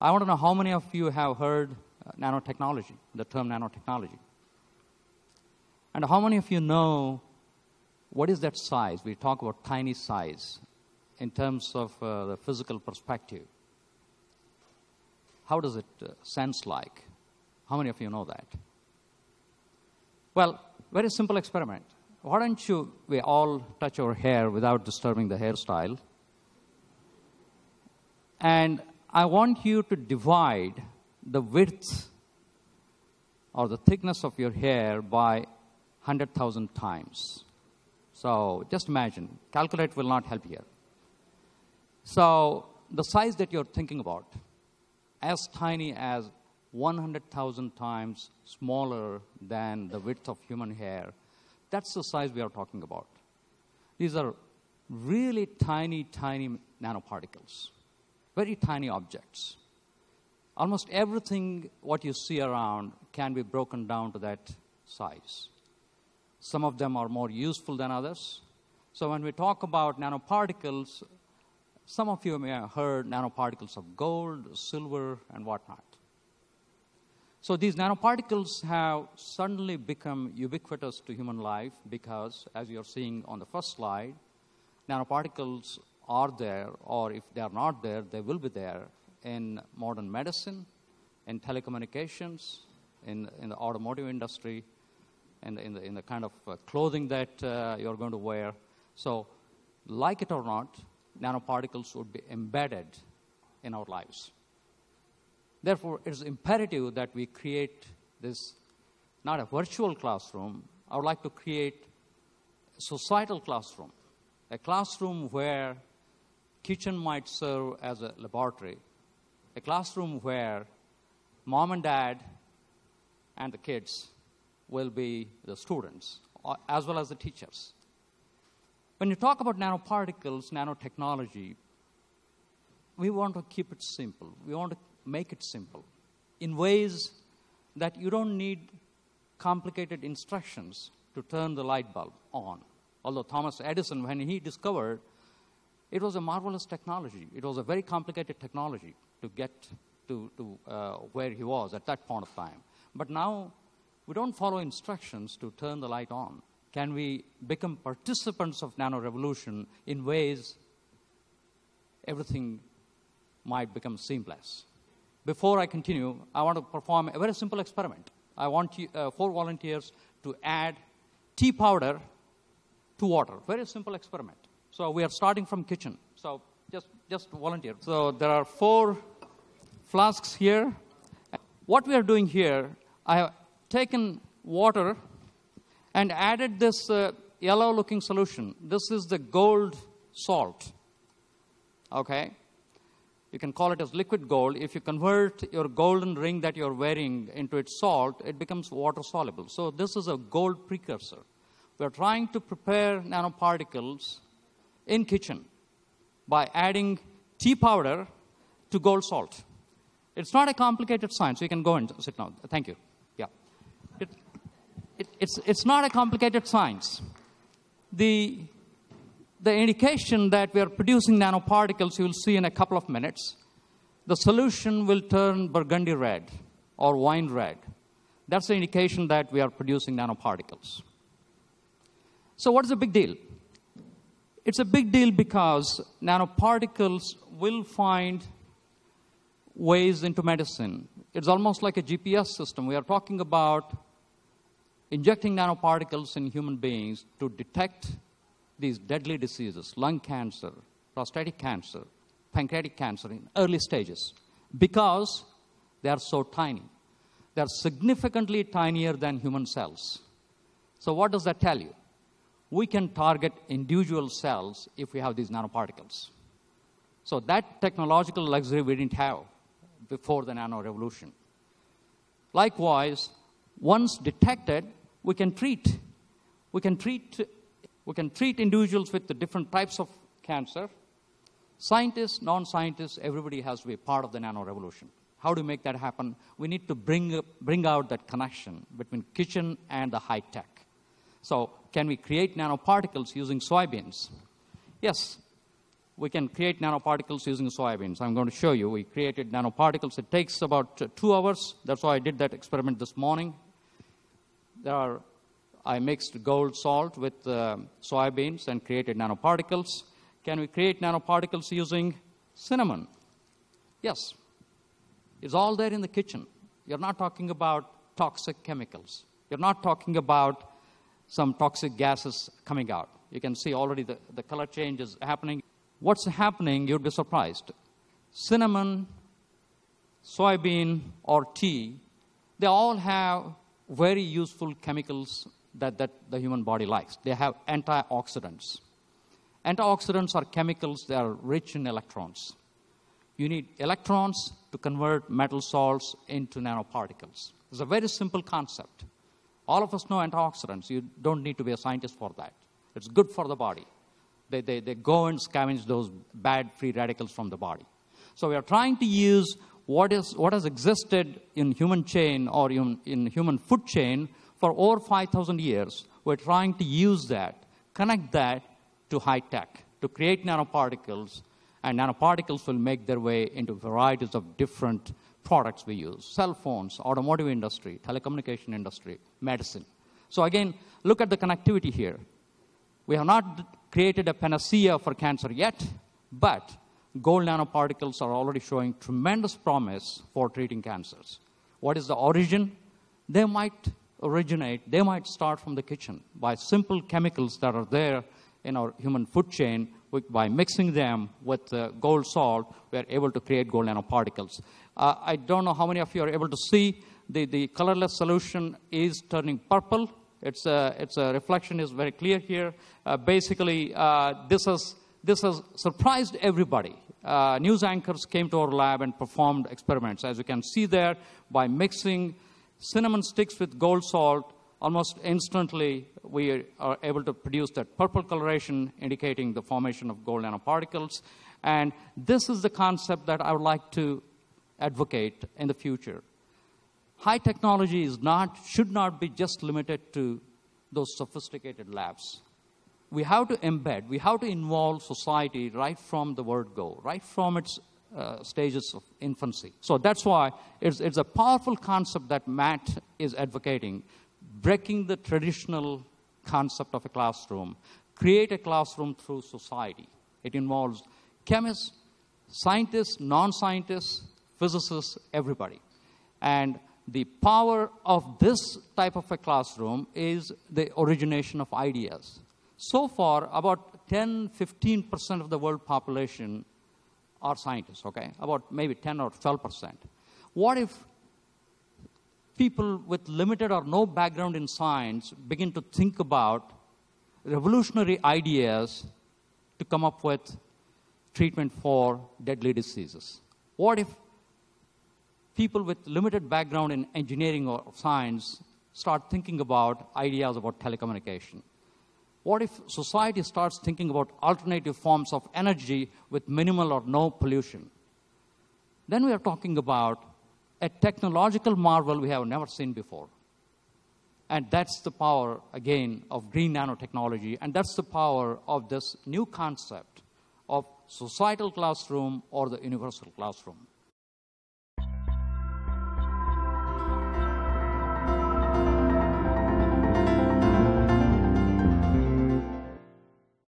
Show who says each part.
Speaker 1: I want to know how many of you have heard uh, nanotechnology, the term nanotechnology. And how many of you know what is that size? We talk about tiny size in terms of uh, the physical perspective. How does it uh, sense like? How many of you know that? Well, very simple experiment. Why don't you, we all touch our hair without disturbing the hairstyle? And I want you to divide the width or the thickness of your hair by 100,000 times. So just imagine, calculate will not help here. So the size that you're thinking about, as tiny as 100,000 times smaller than the width of human hair, that's the size we are talking about. These are really tiny, tiny nanoparticles, very tiny objects. Almost everything what you see around can be broken down to that size. Some of them are more useful than others. So when we talk about nanoparticles, some of you may have heard nanoparticles of gold, silver, and whatnot. So these nanoparticles have suddenly become ubiquitous to human life because, as you're seeing on the first slide, nanoparticles are there, or if they are not there, they will be there in modern medicine, in telecommunications, in, in the automotive industry, in in the, in the kind of uh, clothing that uh, you're going to wear. So, like it or not, nanoparticles would be embedded in our lives. Therefore, it is imperative that we create this, not a virtual classroom, I would like to create a societal classroom, a classroom where kitchen might serve as a laboratory, a classroom where mom and dad and the kids will be the students, uh, as well as the teachers. When you talk about nanoparticles, nanotechnology, we want to keep it simple. We want to make it simple in ways that you don't need complicated instructions to turn the light bulb on. Although Thomas Edison, when he discovered, it was a marvelous technology. It was a very complicated technology to get to, to uh, where he was at that point of time. But now we don't follow instructions to turn the light on. Can we become participants of nano revolution in ways everything might become seamless? Before I continue, I want to perform a very simple experiment. I want you, uh, four volunteers to add tea powder to water. Very simple experiment. So we are starting from kitchen. So just, just volunteer. So there are four flasks here. What we are doing here, I have taken water and added this uh, yellow looking solution. This is the gold salt. Okay? You can call it as liquid gold. If you convert your golden ring that you're wearing into its salt, it becomes water soluble. So, this is a gold precursor. We're trying to prepare nanoparticles in kitchen by adding tea powder to gold salt. It's not a complicated science. You can go and sit down. Thank you. Yeah. It, it, it's, it's not a complicated science. The the indication that we are producing nanoparticles, you will see in a couple of minutes, the solution will turn burgundy red or wine red. That's the indication that we are producing nanoparticles. So, what is the big deal? It's a big deal because nanoparticles will find ways into medicine. It's almost like a GPS system. We are talking about injecting nanoparticles in human beings to detect these deadly diseases, lung cancer, prostatic cancer, pancreatic cancer in early stages because they are so tiny. They are significantly tinier than human cells. So, what does that tell you? We can target individual cells if we have these nanoparticles. So, that technological luxury we didn't have before the nano revolution. Likewise, once detected, we can treat. We can treat we can treat individuals with the different types of cancer. Scientists, non scientists, everybody has to be part of the nano revolution. How do we make that happen? We need to bring, bring out that connection between kitchen and the high tech. So, can we create nanoparticles using soybeans? Yes. we can create nanoparticles using soybeans. I'm going to show you. We created nanoparticles. It takes about two hours. That's why I did that experiment this morning. There are, I mixed gold salt with uh, soybeans and created nanoparticles. Can we create nanoparticles using cinnamon? Yes. It's all there in the kitchen. You're not talking about toxic chemicals. You're not talking about some toxic gases coming out. You can see already the, the color change is happening. What's happening, you'd be surprised. Cinnamon, soybean, or tea, they all have very useful chemicals that, that the human body likes. They have antioxidants. Antioxidants are chemicals that are rich in electrons. You need electrons to convert metal salts into nanoparticles. It's a very simple concept. All of us know antioxidants. You don't need to be a scientist for that. It's good for the body. They, they, they go and scavenge those bad free radicals from the body. So we are trying to use what, is, what has existed in human chain or in, in human food chain for over 5,000 years. We're trying to use that, connect that to high tech, to create nanoparticles, and nanoparticles will make their way into varieties of different products we use cell phones, automotive industry, telecommunication industry, medicine. So, again, look at the connectivity here. We have not created a panacea for cancer yet, but gold nanoparticles are already showing tremendous promise for treating cancers. What is the origin? They might originate, they might start from the kitchen by simple chemicals that are there in our human food chain. By mixing them with uh, gold salt, we are able to create gold nanoparticles. Uh, I don't know how many of you are able to see the, the colorless solution is turning purple. It's a, it's a reflection is very clear here. Uh, basically, uh, this, has, this has surprised everybody. Uh, news anchors came to our lab and performed experiments. As you can see there, by mixing cinnamon sticks with gold salt, almost instantly we are able to produce that purple coloration indicating the formation of gold nanoparticles. And this is the concept that I would like to advocate in the future high technology is not, should not be just limited to those sophisticated labs. We have to embed, we have to involve society right from the word go, right from its uh, stages of infancy. So that's why it's, it's a powerful concept that Matt is advocating, breaking the traditional concept of a classroom, create a classroom through society. It involves chemists, scientists, non scientists, physicists, everybody. And the power of this type of a classroom is the origination of ideas. So far, about 10 15% of the world population are scientists, okay? About maybe 10 or 12%. What if people with limited or no background in science begin to think about revolutionary ideas to come up with treatment for deadly diseases? What if people with limited background in engineering or science start thinking about ideas about telecommunication? What if society starts thinking about alternative forms of energy with minimal or no pollution? Then we are talking about a technological marvel we have never seen before. And that's the power, again, of green nanotechnology, and that's the power of this new concept of societal classroom or the universal classroom.